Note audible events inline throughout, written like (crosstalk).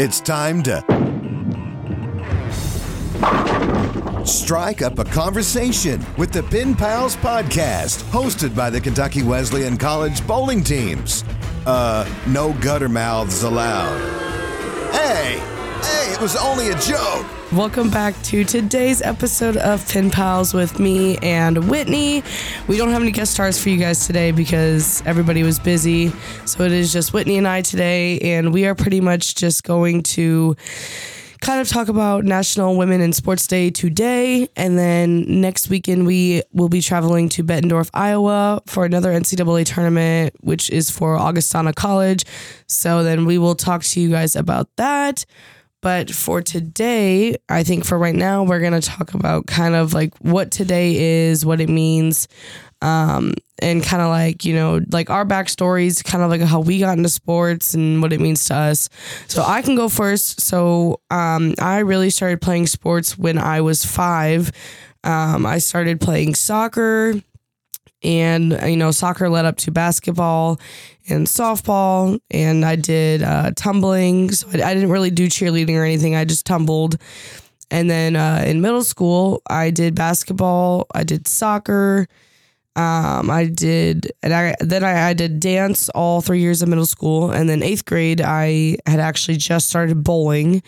It's time to strike up a conversation with the PinPals podcast, hosted by the Kentucky Wesleyan College bowling teams. Uh, no gutter mouths allowed. Hey, hey, it was only a joke. Welcome back to today's episode of PinPals with me and Whitney. We don't have any guest stars for you guys today because everybody was busy. So it is just Whitney and I today, and we are pretty much just going to kind of talk about National Women in Sports Day today. And then next weekend, we will be traveling to Bettendorf, Iowa for another NCAA tournament, which is for Augustana College. So then we will talk to you guys about that. But for today, I think for right now, we're going to talk about kind of like what today is, what it means, um, and kind of like, you know, like our backstories, kind of like how we got into sports and what it means to us. So I can go first. So um, I really started playing sports when I was five. Um, I started playing soccer and you know soccer led up to basketball and softball and i did uh, tumbling. So I, I, didn't really do cheerleading or anything. I just tumbled. And then uh, in middle school i did basketball. I did soccer. Um, i did and I, then I, I did dance all three years of middle school. And then eighth grade i had actually just started bowling.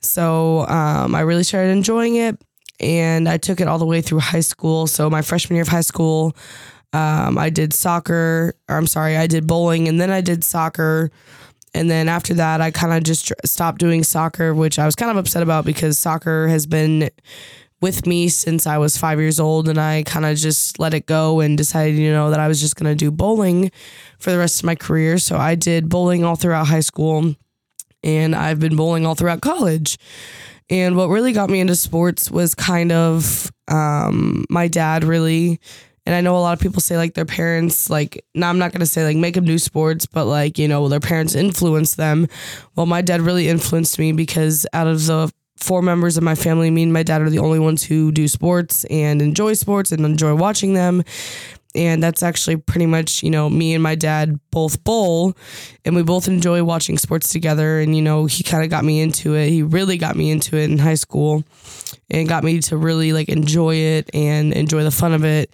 So um, i really started enjoying it and I took it all the way through high school. So my freshman year of high school, um, I did soccer. I'm sorry, I did bowling, and then I did soccer. And then after that, I kind of just stopped doing soccer, which I was kind of upset about because soccer has been with me since I was five years old. And I kind of just let it go and decided, you know, that I was just going to do bowling for the rest of my career. So I did bowling all throughout high school and I've been bowling all throughout college. And what really got me into sports was kind of um, my dad, really. And I know a lot of people say like their parents, like, now I'm not to say like make them do sports, but like, you know, their parents influence them. Well, my dad really influenced me because out of the four members of my family, me and my dad are the only ones who do sports and enjoy sports and enjoy watching them and that's actually pretty much you know me and my dad both bowl and we both enjoy watching sports together. And you know he kind of got me into it. He really got me into it in high school and got me to really like enjoy it and enjoy the fun of it.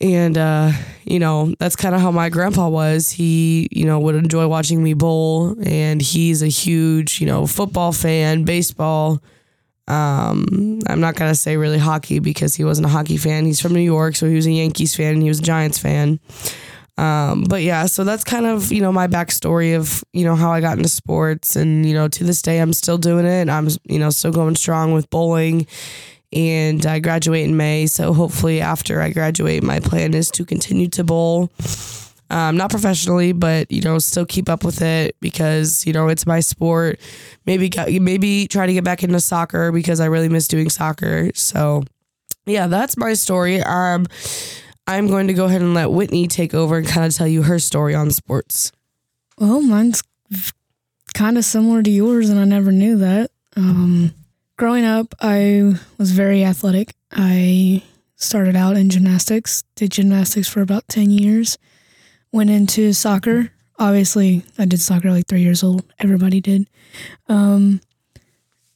And uh, you know that's kind of how my grandpa was. He you know would enjoy watching me bowl and he's a huge you know football fan baseball um, I'm not gonna say really hockey because he wasn't a hockey fan. He's from New York, so he was a Yankees fan and he was a Giants fan. Um, but yeah, so that's kind of you know my backstory of you know how I got into sports, and you know to this day I'm still doing it. I'm you know still going strong with bowling, and I graduate in May. So hopefully after I graduate, my plan is to continue to bowl um, not professionally, but you know, still keep up with it because you know it's my sport. Maybe maybe try to get back into soccer because I really miss doing soccer. So, yeah, that's my story. Um, I'm going to go ahead and let Whitney take over and kind of tell you her story on sports. Well, mine's kind of similar to yours, and I never knew that. Um, growing up, I was very athletic. I started out in gymnastics, did gymnastics for about 10 years went into soccer. Obviously, I did soccer like three years old. Everybody did. Um,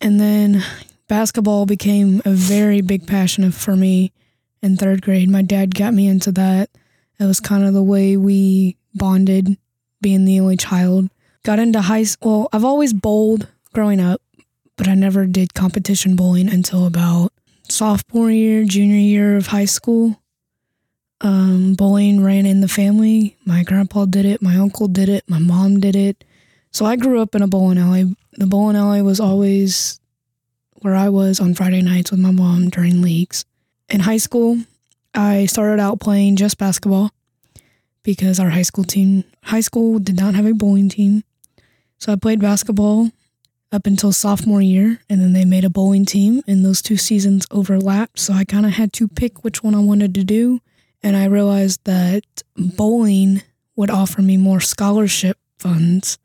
and then basketball became a very big passion for me in third grade. My dad got me into that. It was kind of the way we bonded, being the only child. Got into high school. Well, I've always bowled growing up, but I never did competition bowling until about sophomore year, junior year of high school. Um, bowling ran in the family. My grandpa did it. My uncle did it. My mom did it. So I grew up in a bowling alley. The bowling alley was always where I was on Friday nights with my mom during leagues. In high school, I started out playing just basketball because our high school team, high school did not have a bowling team. So I played basketball up until sophomore year, and then they made a bowling team, and those two seasons overlapped. So I kind of had to pick which one I wanted to do and I realized that bowling would offer me more scholarship funds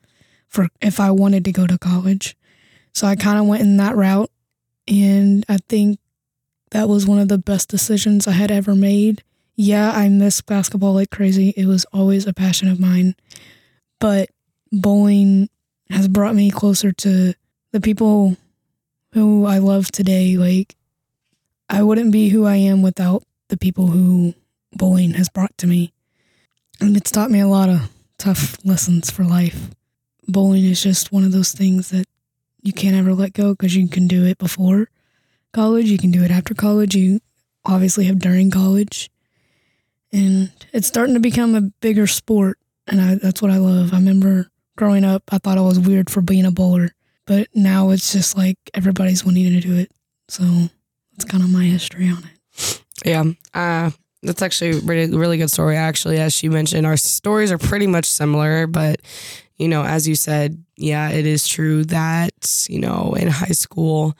for if I wanted to go to college. So I kind of went in that route and I think that was one of the best decisions I had ever made. Yeah, I miss basketball like crazy. It was always a passion of mine. But bowling has brought me closer to the people who I love today. Like, I wouldn't be who I am without the people who bowling has brought to me. And it's taught me a lot of tough lessons for life. Bowling is just one of those things that you can't ever let go because you can do it before college, you can do it after college, you obviously have during college. And it's starting to become a bigger sport. And I, that's what I love. I remember growing up, I thought I was weird for being a bowler, but now it's just like everybody's wanting to do it. So that's kind of my history on it. Yeah. Uh, that's actually a really, really good story. Actually, as she mentioned, our stories are pretty much similar, but you know, as you said, yeah, it is true that you know, in high school,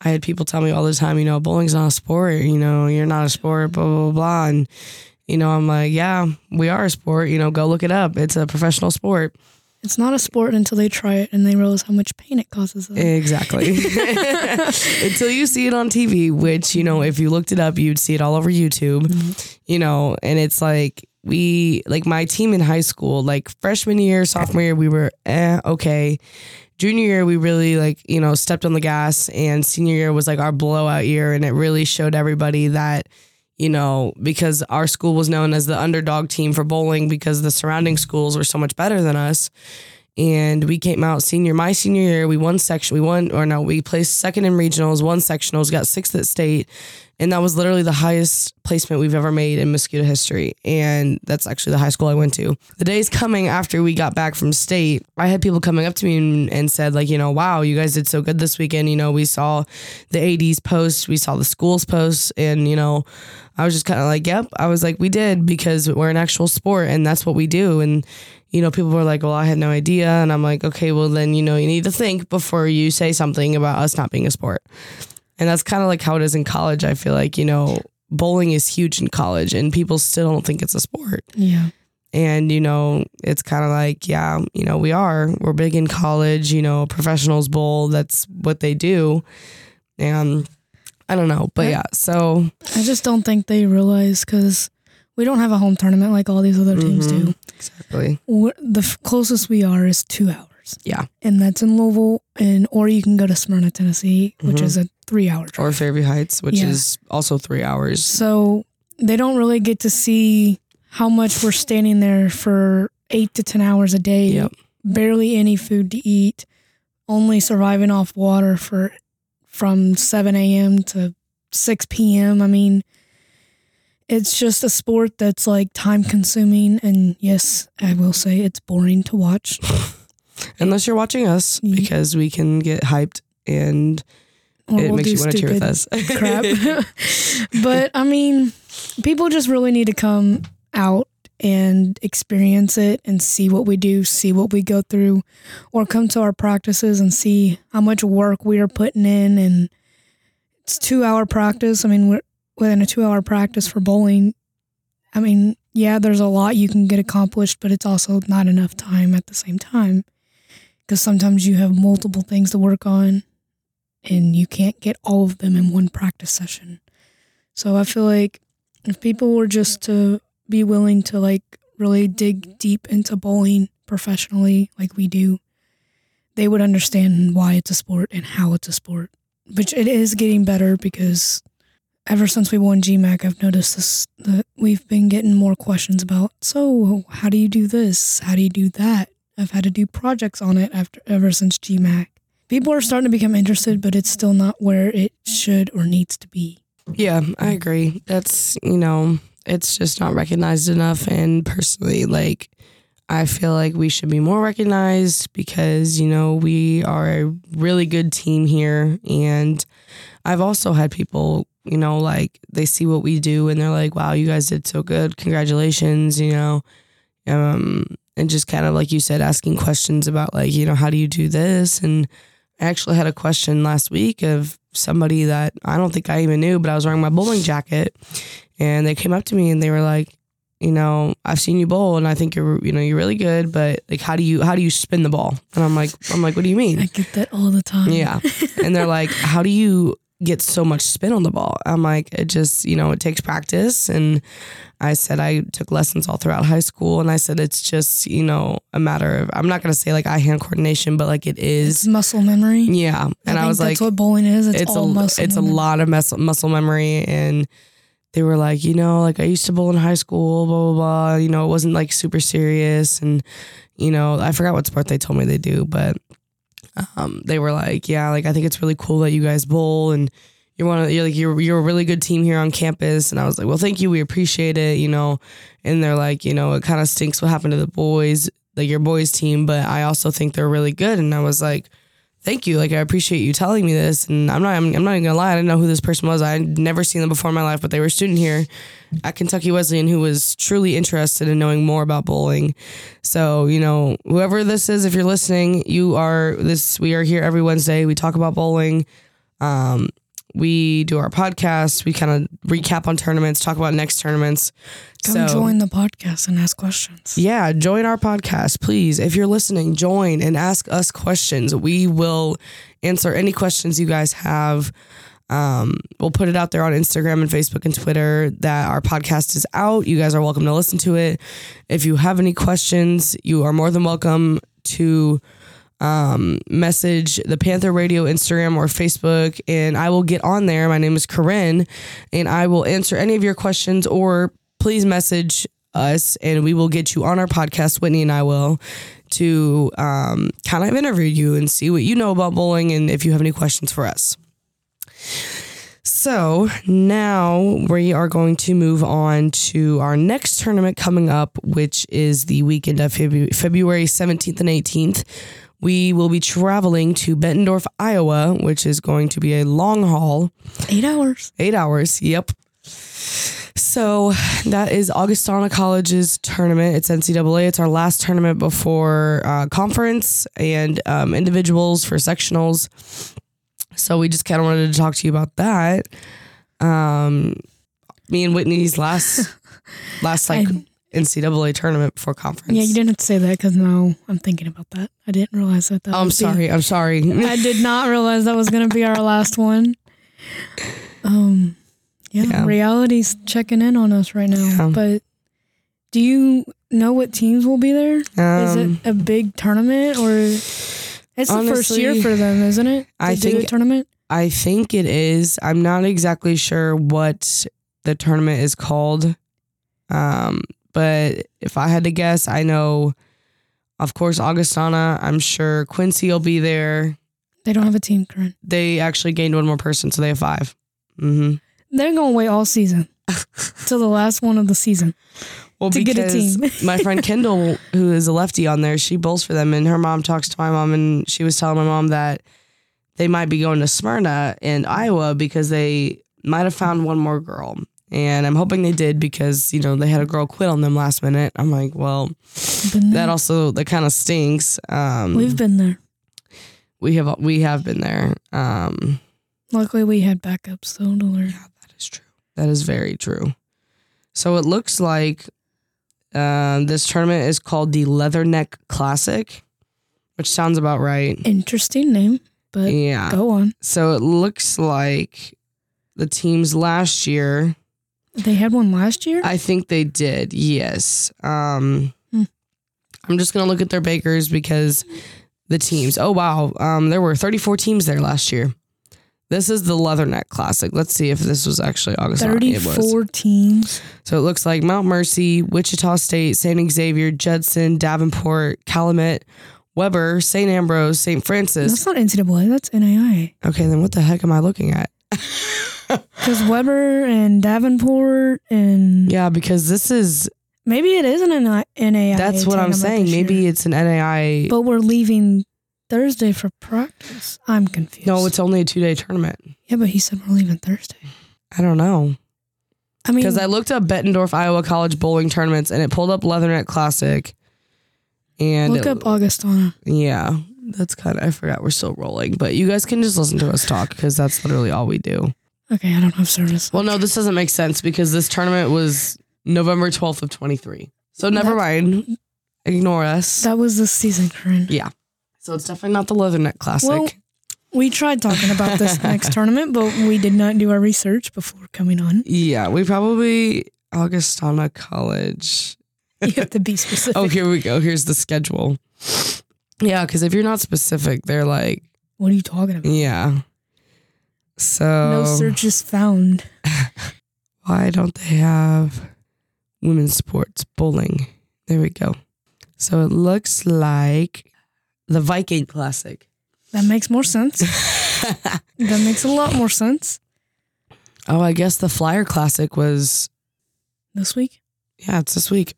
I had people tell me all the time, you know, bowling's not a sport. You know, you're not a sport. Blah blah blah. And you know, I'm like, yeah, we are a sport. You know, go look it up. It's a professional sport. It's not a sport until they try it and they realize how much pain it causes them. Exactly. (laughs) (laughs) Until you see it on TV, which, you know, if you looked it up, you'd see it all over YouTube, Mm-hmm. you know, and it's like, we, like my team in high school, like freshman year, sophomore year, we were eh, okay. Junior year, we really like, you know, stepped on the gas, and senior year was like our blowout year. And it really showed everybody that, you know, because our school was known as the underdog team for bowling because the surrounding schools were so much better than us. And we came out senior, my senior year, we won section, we won, or no, we placed second in regionals, won sectionals, got sixth at state. And that was literally the highest placement we've ever made in mosquito history. And that's actually the high school I went to. The days coming after we got back from state, I had people coming up to me and, and said, like, you know, wow, you guys did so good this weekend. You know, we saw the AD's post, we saw the school's posts, and, you know, I was just kind of like, yep. I was like, we did because we're an actual sport and that's what we do. And, you know, people were like, well, I had no idea. And I'm like, okay, well, then, you know, you need to think before you say something about us not being a sport. And that's kind of like how it is in college. I feel like, you know, bowling is huge in college and people still don't think it's a sport. Yeah. And, you know, it's kind of like, yeah, you know, we are. We're big in college, you know, professionals bowl. That's what they do. And I don't know. But yeah, so I just don't think they realize because we don't have a home tournament like all these other teams Mhm. do. exactly. We're, the f- closest we are is two hours. Yeah. And that's in Louisville, and or you can go to Smyrna, Tennessee, which Mhm. is a three hour drive. Or Fairview Heights, which Yeah. is also three hours. So they don't really get to see how much we're standing there for eight to 10 hours a day, Yep. barely any food to eat, only surviving off water for from 7 a.m. to 6 p.m. I mean, it's just a sport that's like time consuming. And yes, I will say it's boring to watch. (laughs) Unless you're watching us, because we can get hyped and Or it we'll makes you want to cheer with us. (laughs) crap. (laughs) but I mean, people just really need to come out and experience it and see what we do, see what we go through, or come to our practices and see how much work we are putting in. And it's two hour practice. I mean, we're within a two hour practice for bowling. I mean, yeah, there's a lot you can get accomplished, but it's also not enough time at the same time because sometimes you have multiple things to work on and you can't get all of them in one practice session. So I feel like if people were just to be willing to like really dig mm-hmm. deep into bowling professionally like we do, they would understand why it's a sport and how it's a sport. Which it is getting better because ever since we won GMAC, I've noticed this that we've been getting more questions about. So how do you do this? How do you do that? I've had to do projects on it after ever since GMAC people are starting to become interested, but it's still not where it should or needs to be. yeah, I agree. That's, you know, it's just not recognized enough. And personally, like, I feel like we should be more recognized because, you know, we are a really good team here. And I've also had people, you know, like they see what we do and they're like, wow, you guys did so good. Congratulations, you know. Um, and just kind of like you said, asking questions about like, you know, how do you do this? And I actually had a question last week of somebody that I don't think I even knew, but I was wearing my bowling jacket and they came up to me and they were like, you know, I've seen you bowl and I think you're, you know, you're really good, but like, how do you, how do you spin the ball? And I'm like, I'm like, what do you mean? I get that all the time. Yeah. (laughs) And they're like, how do you get so much spin on the ball. I'm like, it just, you know, it takes practice. And I said, I took lessons all throughout high school. And I said, it's just, you know, a matter of, I'm not going to say like eye hand coordination, but like it It's muscle memory. Yeah. And I, I, was like, that's what bowling is. It's, it's all a muscle. it's a lot of muscle muscle memory and they were like you know like i used to bowl in high school blah blah blah. You know it wasn't like super serious. And you know i forgot what sport they told me they do but um they were like yeah like i think it's really cool that you guys bowl and you're one of you're like you're you're a really good team here on campus. And i was like well thank you. We appreciate it you know. And they're like you know it kind of stinks what happened to the boys like your boys team but i also think they're really good. And i was like thank you. Like I appreciate you telling me this. And I'm not I'm, I'm not even gonna lie, I didn't know who this person was. I'd never seen them before in my life, but they were a student here at Kentucky Wesleyan who was truly interested in knowing more about bowling. So, you know, whoever this is, if you're listening, you are this we are here every Wednesday. We talk about bowling. Um we do our podcast. We kind of recap on tournaments, talk about next tournaments. Come join the podcast and ask questions. Yeah, join our podcast, please. If you're listening, join and ask us questions. We will answer any questions you guys have. Um, we'll put it out there on Instagram and Facebook and Twitter that our podcast is out. You guys are welcome to listen to it. If you have any questions, you are more than welcome to um, message the Panther Radio Instagram or Facebook, and I will get on there. My name is Corynne, and I will answer any of your questions or please message us and we will get you on our podcast. Whitney and I will to um, kind of interview you and see what you know about bowling and if you have any questions for us. So now we are going to move on to our next tournament coming up, which is the weekend of February 17th and 18th. We will be traveling to Bettendorf, Iowa, which is going to be a long haul, Eight hours. eight hours. Yep. So that is Augustana College's tournament. It's NCAA. It's our last tournament before uh, conference and um, individuals for sectionals. So we just kind of wanted to talk to you about that. Um, me and Whitney's last (laughs) last like I- NCAA tournament before conference. Yeah, you didn't have to say that because now I'm thinking about that. I didn't realize that. that Oh, I'm sorry. I'm sorry. (laughs) I did not realize that was going to be our last one. Um, yeah, Yeah. reality's checking in on us right now. Yeah. But do you know what teams will be there? Is Um, it a big tournament or it's the first year for them, isn't it? I think- tournament. I think it is. I'm not exactly sure what the tournament is called. Um, but if I had to guess, I know, of course, Augustana. I'm sure Quincy will be there. They don't have a team, Corynne. They actually gained one more person, so they have 5 Mm-hmm. They're going to wait all season (laughs) till the last one of the season. Well, To get a because team. (laughs) my friend Kendall, who is a lefty on there, she bowls for them, and her mom talks to my mom, and she was telling my mom that they might be going to Smyrna in Iowa because they might have found one more girl. And I'm hoping they did because you know they had a girl quit on them last minute. I'm like, well, that also that kind of stinks. Um, We've been there. we have we have been there. Um, Luckily, we had backups though to learn. that is true. That is very true. So it looks like um, this tournament is called the Leatherneck Classic, which sounds about right. Interesting name, but Yeah. go on. So it looks like the teams last year. They had one last year. I think they did. Yes. Um, Hmm. I'm just gonna look at their bakers because the teams. Oh wow. Um, there were 34 teams there last year. This is the Leatherneck Classic. Let's see if this was actually August. It was. Thirty-four teams. So it looks like Mount Mercy, Wichita State, St. Xavier, Judson, Davenport, Calumet, Webber, St. Ambrose, St. Francis. That's not NCAA. That's NAI. Okay, then what the heck am I looking at? (laughs) Because Webber and Davenport and Yeah, because this is maybe it isn't an NAIA. that's what I'm saying. Maybe year. it's an NAI. But we're leaving Thursday for practice. I'm confused. no, it's only a two day tournament. yeah, but he said we're leaving Thursday. I don't know I mean, because I looked up Bettendorf Iowa College bowling tournaments and it pulled up Leatherneck Classic. And look it- up Augustana. yeah, that's kind of I forgot we're still rolling, but you guys can just listen to us talk because that's literally all we do. Okay, I don't have service. Well, no, this doesn't make sense because this tournament was November 12th of 23. So never mind. Ignore us. That was the season, Corynne. Yeah. So it's definitely not the Leatherneck Classic. Well, We tried talking about this (laughs) next tournament, but we did not do our research before coming on. Yeah, we probably Augustana College. You have to be specific. Oh, here we go. Here's the schedule. Yeah, because if you're not specific, they're like, What are you talking about? yeah. So No searches found. (laughs) why don't they have women's sports bowling? There we go. So it looks like the Viking Classic. That makes more sense. (laughs) that makes a lot more sense. Oh, I guess the Flyer Classic was This week? yeah, it's this week.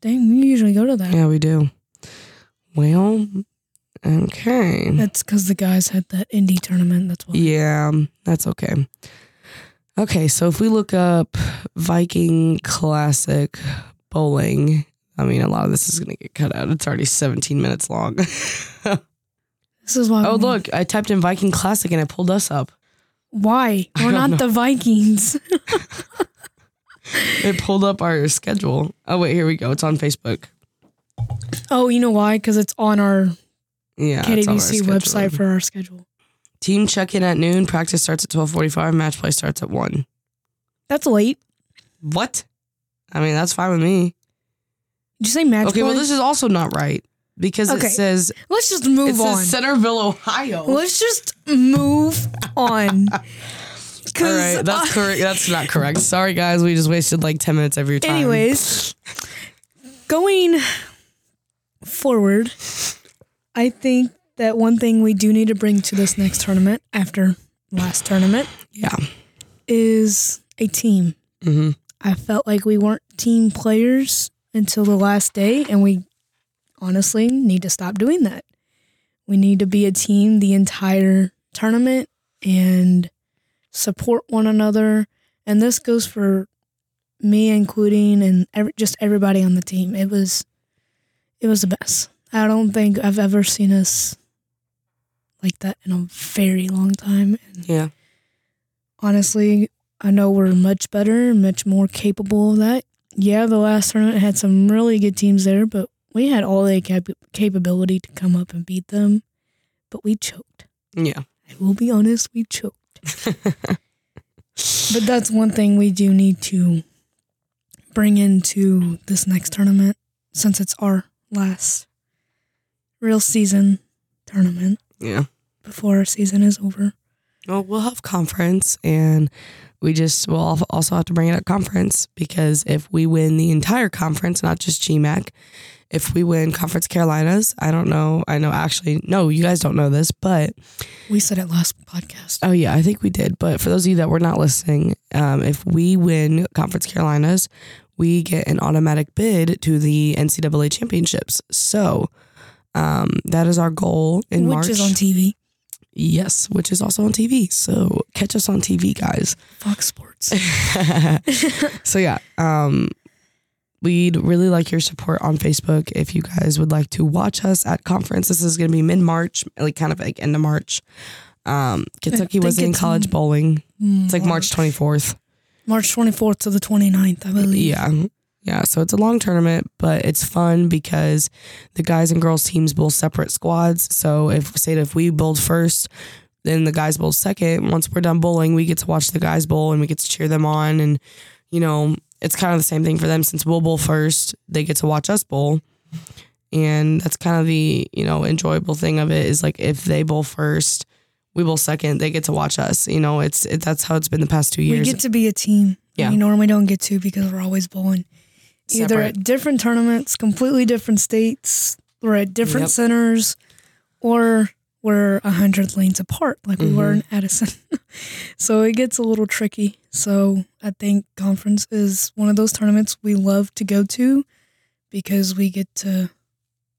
Dang, we usually go to that. Yeah, we do. Well, okay. That's because the guys had that indie tournament. That's why. Yeah, that's okay. Okay, so if we look up Viking Classic bowling, I mean, a lot of this is going to get cut out. It's already 17 minutes long. (laughs) This is why. oh, look, I typed in Viking Classic and it pulled us up. Why? (laughs) We're not know. the Vikings. (laughs) It pulled up our schedule. Oh, wait, here we go. It's on Facebook. oh, you know why? Because it's on our Yeah. KDVC website for our schedule. Team check in at noon. Practice starts at 1245. Match play starts at 1. That's late. What? I mean, that's fine with me. Did you say match Okay, well, this is also not right because Okay. it says Let's just move on. Centerville, Ohio. Let's just move on. (laughs) All right, that's correct. That's not correct. Sorry, guys. We just wasted like ten minutes of your time. Anyways, going forward, I think that one thing we do need to bring to this next tournament after last tournament yeah. is a team. hmm I felt like we weren't team players until the last day, and we honestly need to stop doing that. We need to be a team the entire tournament and support one another. And this goes for me, including and every, just everybody on the team. It was, it was the best. I don't think I've ever seen us like that in a very long time. And Yeah. honestly, I know we're much better, much more capable of that. Yeah, the last tournament had some really good teams there, but we had all the cap- capability to come up and beat them, but we choked. Yeah. I will be honest, we choked. (laughs) but that's one thing we do need to bring into this next tournament since it's our last real season tournament Yeah. before our season is over. Well, we'll have conference, and we just will also have to bring it at conference because if we win the entire conference, not just GMAC, if we win Conference Carolinas, I don't know. I know actually, no, you guys don't know this, but We said it last podcast. Oh yeah, I think we did. But for those of you that were not listening, um, if we win Conference Carolinas, we get an automatic bid to the NCAA championships. So um, that is our goal in which March. is on TV. yes, which is also on TV. So catch us on TV, guys. Fox Sports. (laughs) so yeah, um, we'd really like your support on Facebook if you guys would like to watch us at conference. This is going to be mid March, like kind of like end of March. Um, Kentucky Wesleyan College in bowling. It's like March 24th. March 24th to the 29th, I believe. Yeah. Yeah. So it's a long tournament, but it's fun because the guys and girls teams bowl separate squads. So if say if we bowled first, then the guys bowl second. Once we're done bowling, we get to watch the guys bowl and we get to cheer them on. And, you know, it's kind of the same thing for them since we'll bowl first, they get to watch us bowl. And that's kind of the, you know, enjoyable thing of it is like if they bowl first, we bowl second, they get to watch us. You know, it's it, that's how it's been the past two years. We get to be a team. Yeah. We normally don't get to because we're always bowling. Either Separate. at different tournaments, completely different states, or at different Yep. centers, or we're a hundred lanes apart, like we were Mm-hmm. in Addison. (laughs) so it gets a little tricky. So I think conference is one of those tournaments we love to go to because we get to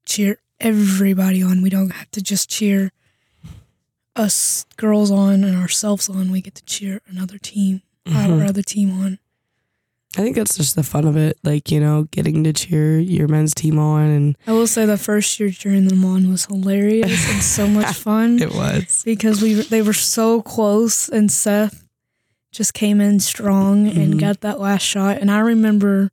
cheer everybody on. We don't have to just cheer us girls on and ourselves on. We get to cheer another team, Mhm. our other team on. I think that's just the fun of it, like you know, getting to cheer your men's team on, and I will say the first year cheering them on was hilarious and so much (laughs) fun it was. because we they were so close and Seth just came in strong and Mhm. got that last shot and I remember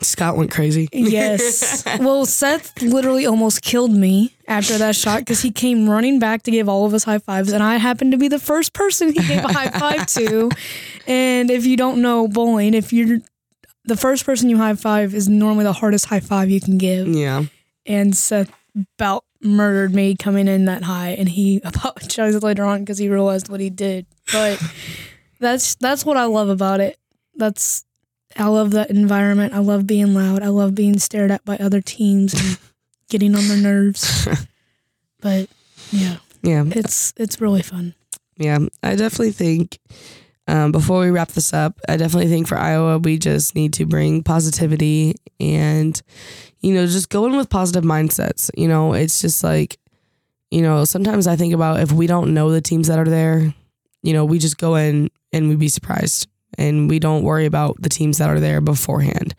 Scott went crazy. Yes. (laughs) well, Seth literally almost killed me after that shot because he came running back to give all of us high fives, and I happened to be the first person he gave a high five to. (laughs) And if you don't know bowling, if you're the first person you high five is normally the hardest high five you can give. Yeah. And Seth about murdered me coming in that high, and he (laughs) apologized later on because he realized what he did. But that's that's what I love about it. That's I love that environment. I love being loud. I love being stared at by other teams and (laughs) getting on their nerves. (laughs) but yeah, Yeah. it's it's really fun. Yeah. I definitely think um, before we wrap this up, I definitely think for Iowa, we just need to bring positivity and, you know, just go in with positive mindsets. You know, it's just like, you know, sometimes I think about if we don't know the teams that are there, you know, we just go in and we'd be surprised and we don't worry about the teams that are there beforehand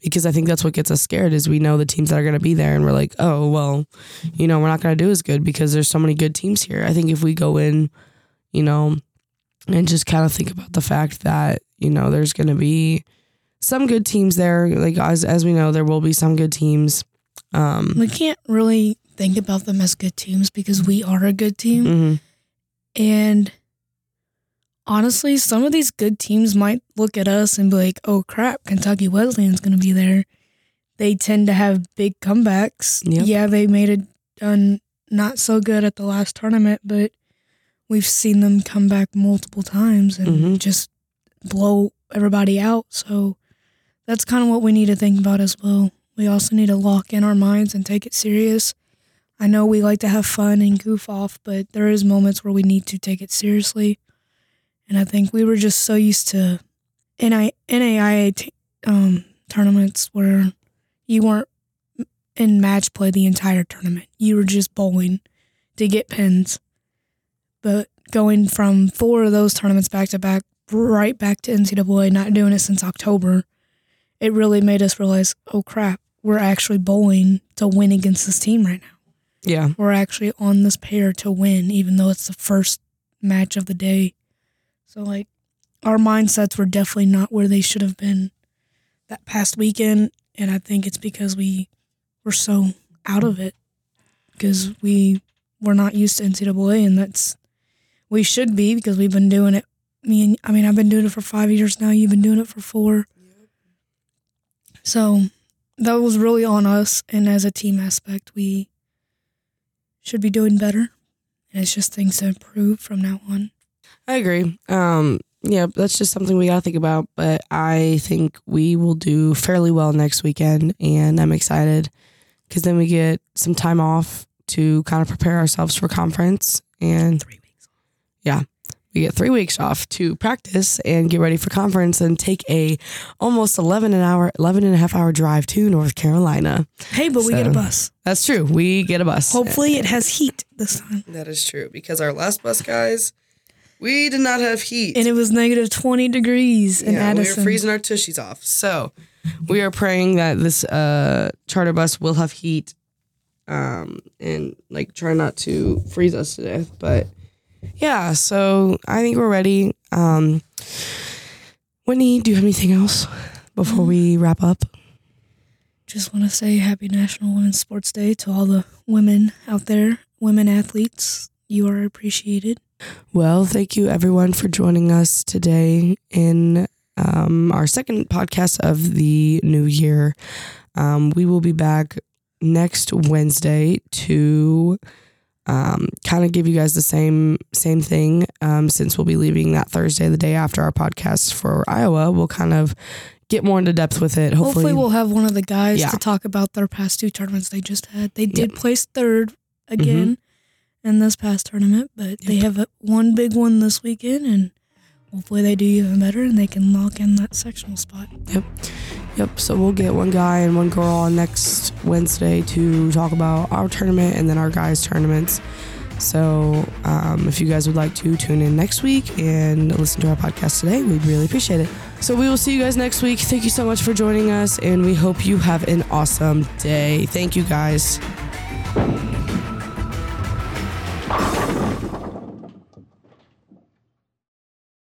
because I think that's what gets us scared is we know the teams that are going to be there and we're like, oh, well, you know, we're not going to do as good because there's so many good teams here. I think if we go in, you know, and just kind of think about the fact that you know there's going to be some good teams there like as as we know there will be some good teams um We can't really think about them as good teams because we are a good team. mhm. And honestly, some of these good teams might look at us and be like, oh crap, Kentucky Wesleyan's going to be there. They tend to have big comebacks. Yep. Yeah, they made it done not so good at the last tournament, but we've seen them come back multiple times and Mhm. just blow everybody out. So that's kind of what we need to think about as well. We also need to lock in our minds and take it serious. I know we like to have fun and goof off, but there is moments where we need to take it seriously. And I think we were just so used to NI, NAIA t- um, tournaments where you weren't in match play the entire tournament. You were just bowling to get pins. But going from four of those tournaments back to back, right back to NCAA, not doing it since October, it really made us realize, oh crap, we're actually bowling to win against this team right now yeah we're actually on this pair to win, even though it's the first match of the day. So, like, our mindsets were definitely not where they should have been that past weekend. And I think it's because we were so out of it because we were not used to NCAA. And that's, we should be because we've been doing it. Me and, I mean, I've been doing it for five years now. You've been doing it for four. So, that was really on us. And as a team aspect, we, should be doing better. And it's just things to improve from now on. I agree um yeah that's just something we got to think about but i think we will do fairly well next weekend and i'm excited because then we get some time off to kind of prepare ourselves for conference and Three weeks. Yeah. We get three weeks off to practice and get ready for conference and take a almost 11 an hour 11 and a half hour drive to north carolina Hey, but we get a bus. that's true we get a bus Hopefully, it has heat this time. that is true because our last bus guys we did not have heat. And it was negative 20 degrees in yeah, we were freezing our tushies off. So we are praying that this uh, charter bus will have heat um, and like try not to freeze us to death but yeah so i think we're ready. Um, whitney do you have anything else before we wrap up? Just want to say happy National Women's Sports Day to all the women out there, women athletes. You are appreciated. Well, thank you everyone for joining us today in um, our second podcast of the new year. Um, we will be back next Wednesday to um, kind of give you guys the same same thing. Um, since we'll be leaving that Thursday, the day after our podcast for Iowa, we'll kind of get more into depth with it. Hopefully, Hopefully, we'll have one of the guys Yeah. to talk about their past two tournaments they just had. They did place third again in this past tournament, but they have a, one big one this weekend, and hopefully they do even better and they can lock in that sectional spot. Yep. Yep. So we'll get one guy and one girl on next Wednesday to talk about our tournament and then our guys' tournaments. So um, if you guys would like to tune in next week and listen to our podcast today, we'd really appreciate it. So we will see you guys next week. Thank you so much for joining us, and we hope you have an awesome day. Thank you guys. Thank you.